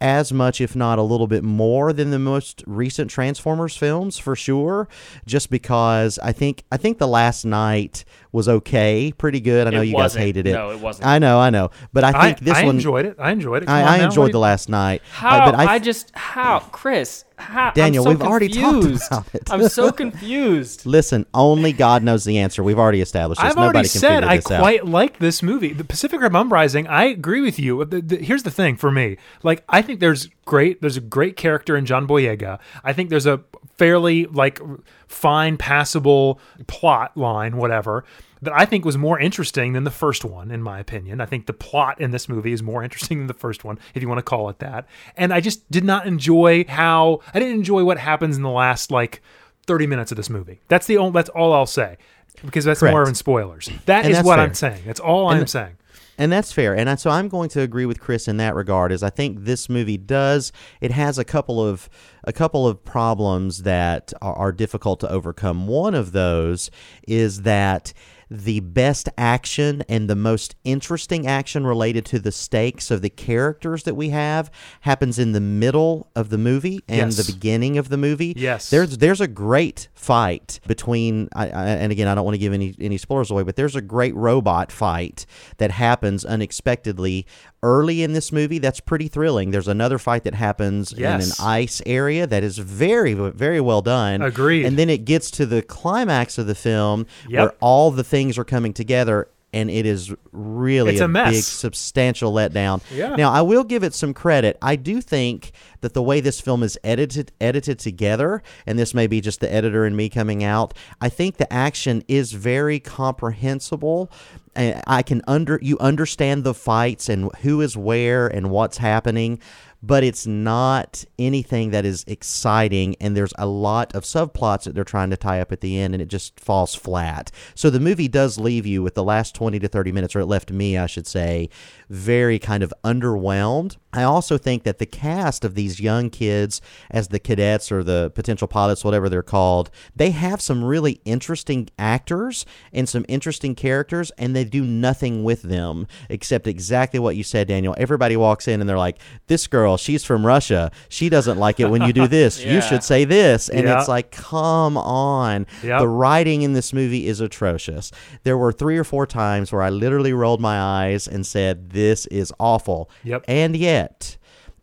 as much, if not a little bit more, than the most recent Transformers films, for sure. Just because I think I think the Last Knight was okay, pretty good. I know It you guys wasn't. hated it. No, it wasn't. I know, I know, but I I, think this I one. enjoyed it. I enjoyed it. Come on I, I now. enjoyed What the do last night. Uh, How? but I, I, just how Chris? How, Daniel, I'm so we've already talked confused. about it. I'm so confused. <laughs> listen. Only God knows the answer. We've already established this. I've Nobody already can said figure I this out. quite like this movie. The Pacific Rim Uprising, I agree with you. The- the- here's the thing for me. Like, I think there's great. There's a great character in John Boyega. I think there's a fairly like fine, passable plot line, whatever. That I think was more interesting than the first one, in my opinion. I think the plot in this movie is more <laughs> interesting than the first one, if you want to call it that. And I just did not enjoy how I didn't enjoy what happens in the last like 30 minutes of this movie. That's the only, that's all I'll say because that's Correct. more in spoilers. That And is what fair. I'm saying. That's all I'm th- saying. And that's fair. And I, so I'm going to agree with Chris in that regard. Is I think this movie does it has a couple of a couple of problems that are, are difficult to overcome. One of those is that the best action and the most interesting action related to the stakes of the characters that we have happens in the middle of the movie and Yes. the beginning of the movie. Yes. There's there's a great fight between I, I, and again I don't want to give any any spoilers away, but there's a great robot fight that happens unexpectedly early in this movie. That's pretty thrilling. There's another fight that happens in an ice area that is very very well done. Agreed. And then it gets to the climax of the film Yep. where all the things are coming together. And it is really It's a mess. big, substantial letdown. Yeah. Now, I will give it some credit. I do think that the way this film is edited edited together, and this may be just the editor and me coming out, I think the action is very comprehensible. And I can under you understand the fights and who is where and what's happening, but it's not anything that is exciting. And there's a lot of subplots that they're trying to tie up at the end, and it just falls flat. So the movie does leave you with the last 20 to 30 minutes, or it left me, I should say, very kind of underwhelmed. I also think that the cast of these young kids as the cadets or the potential pilots, whatever they're called, they have some really interesting actors and some interesting characters, and they do nothing with them except exactly what you said, Daniel. Everybody walks in and they're like, This girl, she's from Russia. She doesn't like it when you do <laughs> this. Yeah. You should say this. And Yeah. it's like, come on. Yep. The writing in this movie is atrocious. There were three or four times where I literally rolled my eyes and said, This is awful. Yep. And yet,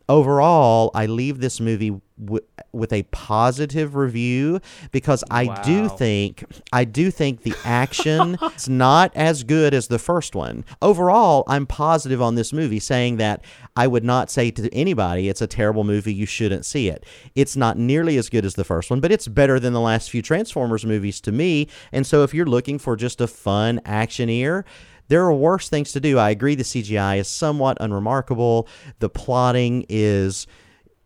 overall, I leave this movie w- with a positive review because I do think I do think the action <laughs> is not as good as the first one. Overall, I'm positive on this movie, saying that I would not say to anybody it's a terrible movie. You shouldn't see it. It's not nearly as good as the first one, but it's better than the last few Transformers movies to me. And so, if you're looking for just a fun action ear. There are worse things to do. I agree the CGI is somewhat unremarkable. The plotting is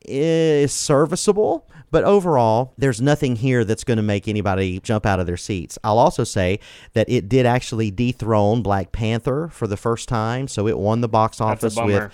is serviceable, but overall, there's nothing here that's going to make anybody jump out of their seats. I'll also say that it did actually dethrone Black Panther for the first time, so it won the box office with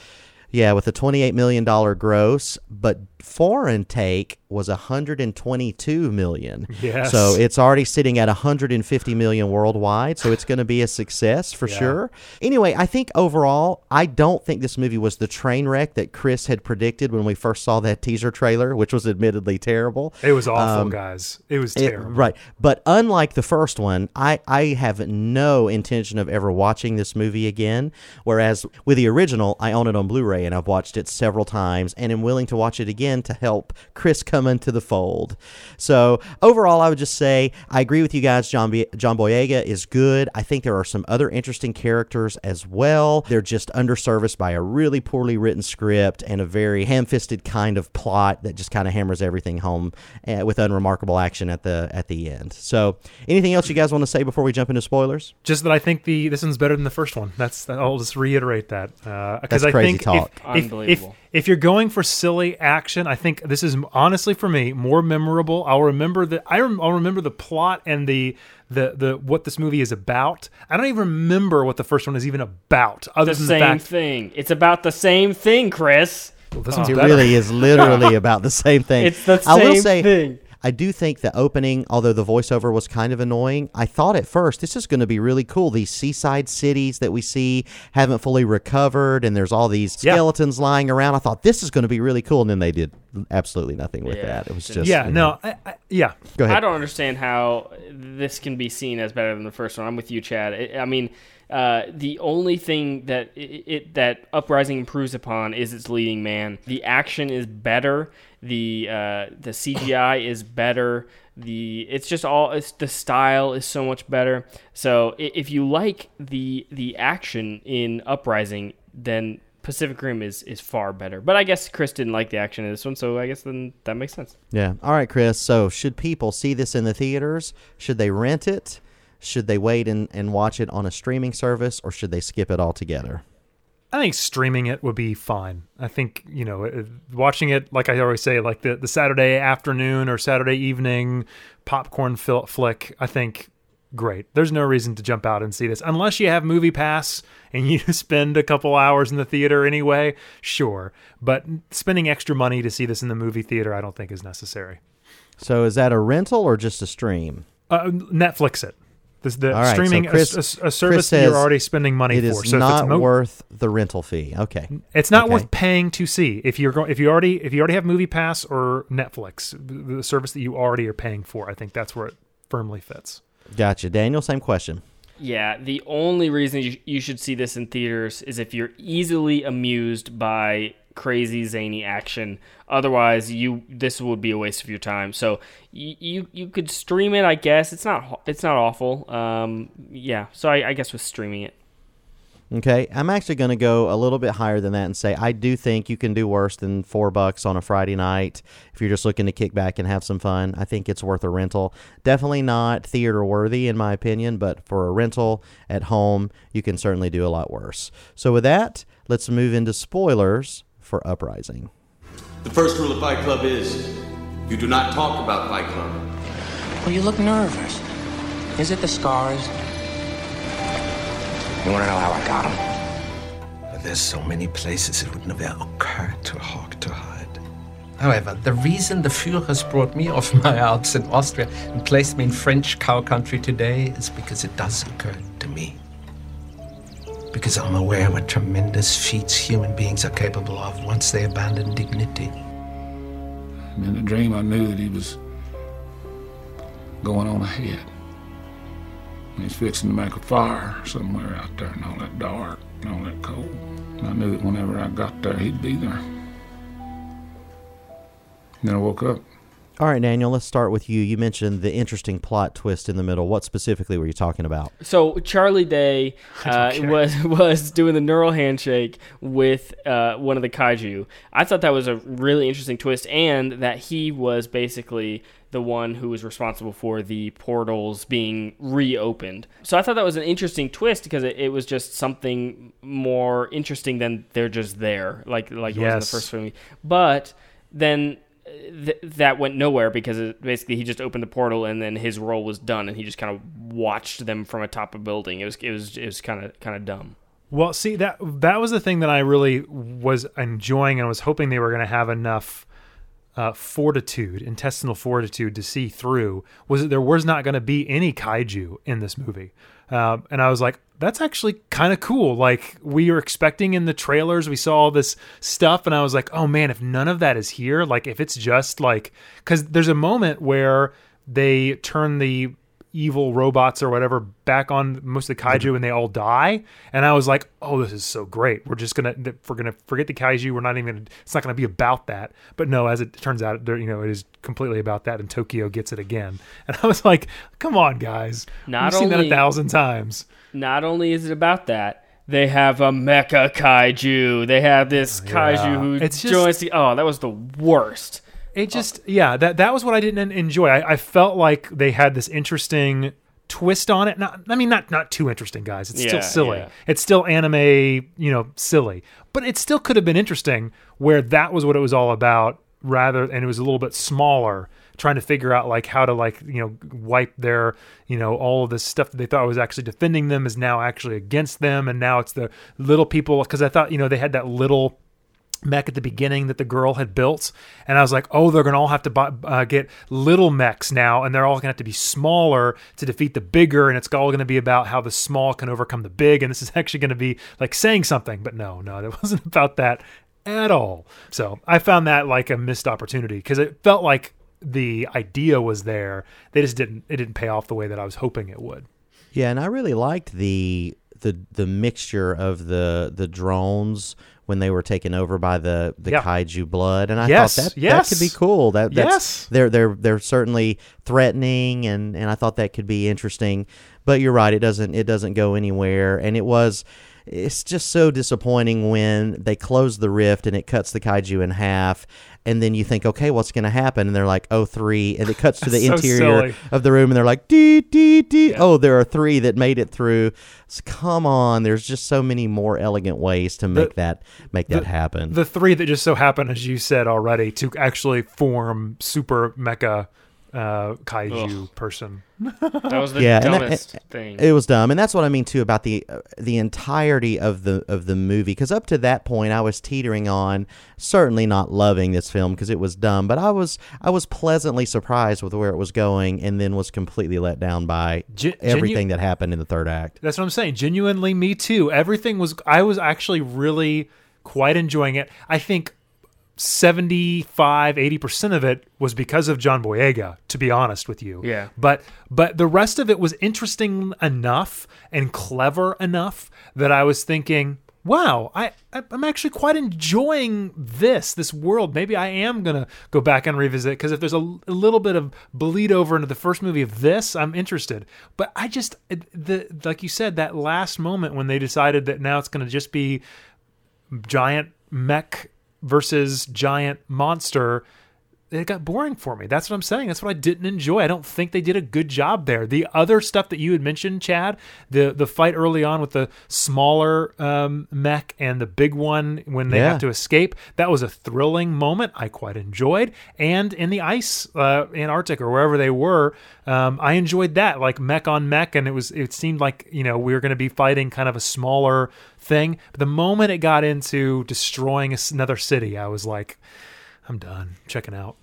yeah, with a 28 million dollar gross, but foreign take was 122 million. Yes. So it's already sitting at 150 million worldwide, so it's going to be a success for Yeah. sure. Anyway, I think overall, I don't think this movie was the train wreck that Chris had predicted when we first saw that teaser trailer, which was admittedly terrible. It was awful, Um, guys. It was It- terrible. right. But unlike the first one, I, I have no intention of ever watching this movie again. Whereas with the original, I own it on Blu ray and I've watched it several times and am willing to watch it again to help Chris come into the fold. So overall, I would just say I agree with you guys. John, B- John Boyega is good. I think there are some other interesting characters as well. They're just underserviced by a really poorly written script and a very ham fisted kind of plot that just kind of hammers everything home uh, with unremarkable action at the at the end. So, anything else you guys want to say before we jump into spoilers? Just that I think the this one's better than the first one. That's I'll just reiterate that because That's I crazy think talk. If, if, if Unbelievable. If you're going for silly action, I think this is honestly for me more memorable. I'll remember the I rem, I'll remember the plot and the the the what this movie is about. I don't even remember what the first one is even about, other The than same the fact thing. It's about the same thing, Chris. well, this one's It better. really is literally <laughs> about the same thing. It's the I will same say, thing. I do think the opening, although the voiceover was kind of annoying, I thought at first this is going to be really cool. These seaside cities that we see haven't fully recovered, and there's all these Yeah. skeletons lying around. I thought this is going to be really cool, and then they did absolutely nothing with Yeah, that. It was just- just yeah, you know. no, I, I, yeah, Go ahead. I don't understand how this can be seen as better than the first one. I'm with you, Chad. I I mean, uh, the only thing that it, it that Uprising improves upon is its leading man. The action is better. The uh, the CGI is better. The it's just all it's the style is so much better. So if you like the the action in Uprising, then Pacific Rim is is far better. But I guess Chris didn't like the action in this one, so I guess then that makes sense. Yeah. All right, Chris. So, should people see this in the theaters? Should they rent it? Should they wait and, and watch it on a streaming service, or should they skip it altogether? I think streaming it would be fine. I think you know, uh, watching it like I always say, like the the Saturday afternoon or Saturday evening popcorn fil- flick. I think great. There's no reason to jump out and see this unless you have Movie Pass and <laughs> you spend a couple hours in the theater anyway. Sure, but spending extra money to see this in the movie theater, I don't think is necessary. So, is that a rental or just a stream? Uh, Netflix it. This, the All right, so streaming Chris- a, a- a Chris service that you're already spending money It for. is so if not it's mo- worth the rental fee. Okay. It's not Okay. worth paying to see if you're going if you already if you already have Movie Pass or Netflix, the the service that you already are paying for. I think that's where it firmly fits. Gotcha. Daniel, same question. Yeah, the only reason you, you should see this in theaters is if you're easily amused by crazy zany action. Otherwise, you this would be a waste of your time. So you you, you could stream it, I guess. It's not it's not awful. Um, yeah. So I, I guess with streaming it. Okay, I'm actually going to go a little bit higher than that and say I do think you can do worse than four bucks on a Friday night if you're just looking to kick back and have some fun. I think it's worth a rental. Definitely not theater worthy in my opinion, but for a rental at home, you can certainly do a lot worse. So with that, let's move into spoilers for Uprising. The first rule of Fight Club is you do not talk about Fight Club. Well, you look nervous. Is it the scars? You want to know how I got them? There's so many places it would never occur to a Hawk to hide. However, the reason the Führers brought me off <laughs> my Alps in Austria and placed me in French cow country today is because it does occur to me. Because I'm aware what tremendous feats human beings are capable of once they abandon dignity. In the dream, I knew that he was going on ahead. He's fixing to make a fire somewhere out there in all that dark and all that cold. And I knew that whenever I got there, he'd be there. And then I woke up. All right, Daniel, let's start with you. You mentioned the interesting plot twist in the middle. What specifically were you talking about? So Charlie Day uh, care. <laughs> was was doing the neural handshake with uh, one of the kaiju. I thought that was a really interesting twist, and that he was basically the one who was responsible for the portals being reopened. So I thought that was an interesting twist because it, it was just something more interesting than they're just there, like like it was in the Yes. first movie. But then th- that went nowhere because it, basically he just opened the portal and then his role was done and he just kind of watched them from atop a building. It was it was it was kind of kind of dumb. Well, see that that was the thing that I really was enjoying and was hoping they were going to have enough uh, fortitude, intestinal fortitude to see through. Was that there was not going to be any kaiju in this movie, um, and I was like, that's actually kind of cool. Like we were expecting in the trailers, we saw all this stuff, and I was like, oh man, if none of that is here, like if it's just like, because there's a moment where they turn the evil robots or whatever back on most of the kaiju mm-hmm. and they all die. And i was like oh this is so great. We're just gonna we're gonna forget the kaiju. We're not even gonna it's not gonna be about that. But no as it turns out you know it is completely about that and tokyo gets it again. <laughs> And i was like come on guys. Not we've seen that only- a thousand times. Not only is it about that, they have a mecha kaiju. They have this oh, kaiju who It's just- joins the. Oh, that was the worst. It just yeah that that was what I didn't enjoy. I, I felt like they had this interesting twist on it. Not I mean not not too interesting, guys. It's Yeah, still silly. yeah. It's still anime, you know, silly. But it still could have been interesting where that was what it was all about rather and it was a little bit smaller trying to figure out like how to like you know wipe their you know all of this stuff that they thought was actually defending them is now actually against them and now it's the little people because i thought you know they had that little mech at the beginning that the girl had built and i was like oh they're gonna all have to buy, uh, get little mechs now and they're all gonna have to be smaller to defeat the bigger and it's all gonna be about how the small can overcome the big and this is <laughs> actually gonna be like saying something but no no it <laughs> wasn't about that at all. So i found that like a missed opportunity because it felt like the idea was there they just didn't it didn't pay off the way that i was hoping it would. Yeah, and I really liked the the the mixture of the the drones when they were taken over by the the Yeah. kaiju blood, and I Yes, thought that yes. that could be cool. That that's, Yes. they're they're they're certainly threatening, and and I thought that could be interesting. But you're right, it doesn't it doesn't go anywhere, and it was. It's just so disappointing when they close the rift and it cuts the kaiju in half. And then you think, okay, what's going to happen? And they're like, oh, three. And it cuts to the <laughs> So interior silly. of the room and they're like, dee, dee, dee. Oh, there are three that made it through. So come on. There's just so many more elegant ways to make that make that happen. The three that just so happen, as you said already, to actually form super mecha uh, kaiju person. <laughs> That was the yeah, and that- dumbest it- thing. It was dumb, and that's what I mean too about the uh, the entirety of the of the movie. Because up to that point, I was teetering on certainly not loving this film because it was dumb, but I was I was pleasantly surprised with where it was going, and then was completely let down by Gen- everything genu- that happened in the third act. That's what I'm saying. Genuinely, me too. Everything was. I was actually really quite enjoying it. I think 75 80% of it was because of John Boyega to be honest with you. Yeah. But but the rest of it was interesting enough and clever enough that I was thinking, wow, I I'm actually quite enjoying this this world. Maybe I am going to go back and revisit because if there's a, a little bit of bleed over into the first movie of this, I'm interested. But I just the like you said that last moment when they decided that now it's going to just be giant mech versus giant monster it got boring for me. That's what I'm saying. That's what I didn't enjoy. I don't think they did a good job there. The other stuff that you had mentioned, Chad, the the fight early on with the smaller um, mech and the big one when they Yeah. have to escape, that was a thrilling moment. I quite enjoyed. And in the ice, uh, Antarctic or wherever they were, um, I enjoyed that, like mech on mech, and it was it seemed like you know we were going to be fighting kind of a smaller thing. But the moment it got into destroying another city, I was like, I'm done checking out.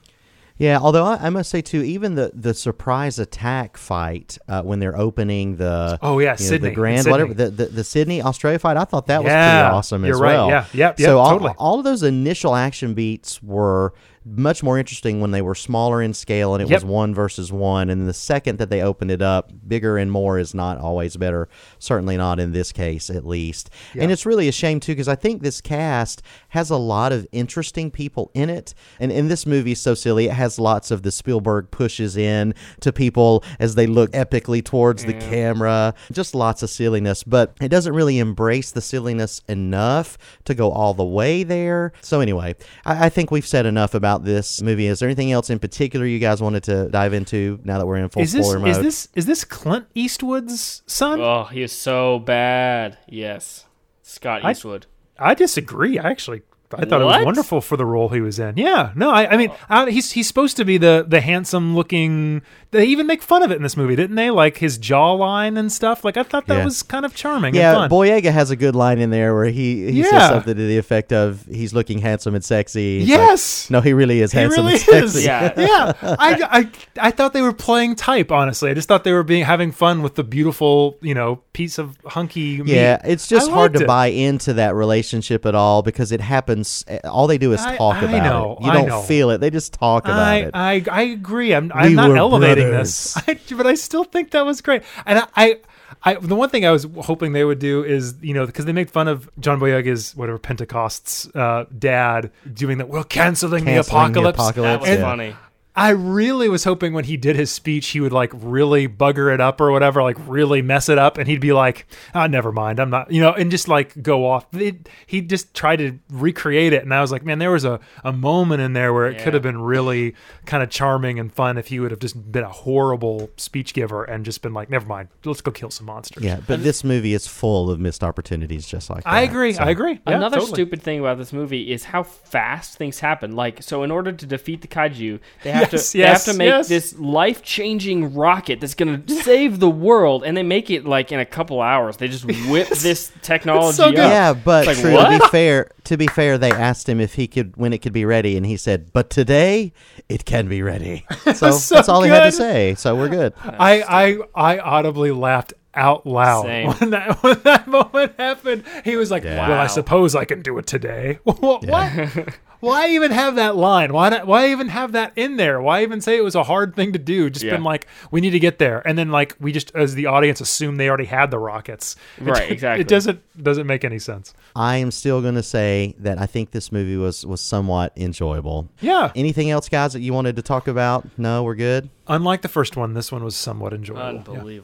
Yeah, although I, I must say too, even the the surprise attack fight uh, when they're opening the Oh, yeah, you know, Sydney, the grand Sydney. whatever the, the the Sydney Australia fight, I thought that was pretty awesome you're as right, well. yeah, yep, yep, so all, totally. all of those initial action beats were much more interesting when they were smaller in scale and it Yep. was one versus one. And the second that they opened it up, bigger and more is not always better. Certainly not in this case, at least. And it's really a shame too because I think this cast has a lot of interesting people in it. And in this movie so silly. It has lots of the Spielberg pushes in to people as they look epically towards the camera. Just lots of silliness, but it doesn't really embrace the silliness enough to go all the way there. So anyway, I, I think we've said enough about this movie. Is there anything else in particular you guys wanted to dive into now that we're in full Is this spoiler mode? is this is this Clint Eastwood's son? oh, he is so bad. Yes. Scott I- Eastwood. I disagree. I actually I thought it was wonderful for the role he was in. Yeah, no, I, I mean, I, he's he's supposed to be the the handsome looking. They even make fun of it in this movie, didn't they? Like his jawline and stuff. Like I thought that Yeah. was kind of charming. yeah, and fun. Boyega has a good line in there where he, he says something to the effect of he's looking handsome and sexy. It's Yes! like, no, he really is He handsome really and sexy. is. Yeah. <laughs> yeah. I, I I thought they were playing type. Honestly, I just thought they were being having fun with the beautiful, you know, piece of hunky. meat. Yeah, it's just I hard to it. buy into that relationship at all because it happens. All they do is talk I about know, it. You I don't know. feel it. They just talk about it. I I agree. I'm I'm We not elevating brothers. this, <laughs> I, but I still think that was great. And I, I, I the one thing I was hoping they would do is you know because they made fun of John Boyega's whatever Pentecost's uh, dad doing that. We're canceling, the Canceling the apocalypse. apocalypse, That was And yeah. funny. I really was hoping when he did his speech, he would like really bugger it up or whatever, like really mess it up, and he'd be like, "Ah, never mind, I'm not," you know, and just like go off. It, he just tried to recreate it, and I was like, man, there was a, a moment in there where it could have been really kind of charming and fun if he would have just been a horrible speech giver and just been like, never mind, let's go kill some monsters. yeah, but this movie is full of missed opportunities, just like that. I agree. So- I agree. Yeah, Another totally. stupid thing about this movie is how fast things happen. Like, so in order to defeat the kaiju, they have <laughs> Yes, to they have to make yes. this life changing rocket that's going to save the world, and they make it like in a couple hours. They just <laughs> whip this technology so up. Yeah, but It's like, true, to be fair, to be fair, they asked him if he could when it could be ready, and he said, "But today it can be ready." <laughs> So, So that's all he had to say. So we're good. I, I I audibly laughed out loud Same. <laughs> when that when that moment happened. He was like, Yeah. "Well, I suppose I can do it today." <laughs> what? what? Why even have that line? Why not? Why even have that in there? Why even say it was a hard thing to do? Just Yeah. been like, we need to get there, and then like we just as the audience assume they already had the rockets. It- Right, exactly. It doesn't doesn't make any sense. I am still going to say that I think this movie was was somewhat enjoyable. Yeah. Anything else, guys, that you wanted to talk about? No, we're good. Unlike the first one, this one was somewhat enjoyable. Yeah.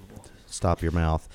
Stop your mouth.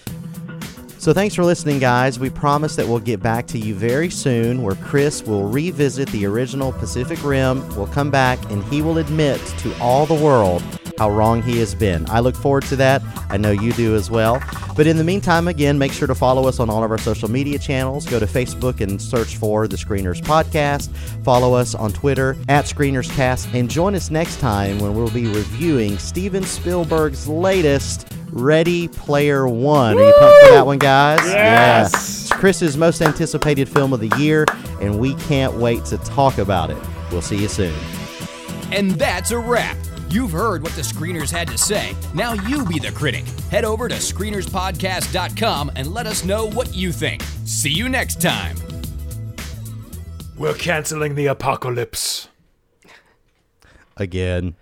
So thanks for listening, guys. We promise that we'll get back to you very soon, where Chris will revisit the original Pacific Rim. We'll come back and he will admit to all the world how wrong he has been. I look forward to that. I know you do as well. But in the meantime, again, make sure to follow us on all of our social media channels. Go to Facebook and search for the Screeners Podcast. Follow us on Twitter at ScreenersCast. And join us next time when we'll be reviewing Steven Spielberg's latest Ready Player One. Are you pumped for that one, guys? Yes. Yeah. It's Chris's most anticipated film of the year, and we can't wait to talk about it. We'll see you soon. And that's a wrap. You've heard what the screeners had to say. Now you be the critic. Head over to screenerspodcast.com and let us know what you think. See you next time. We're canceling the apocalypse. Again.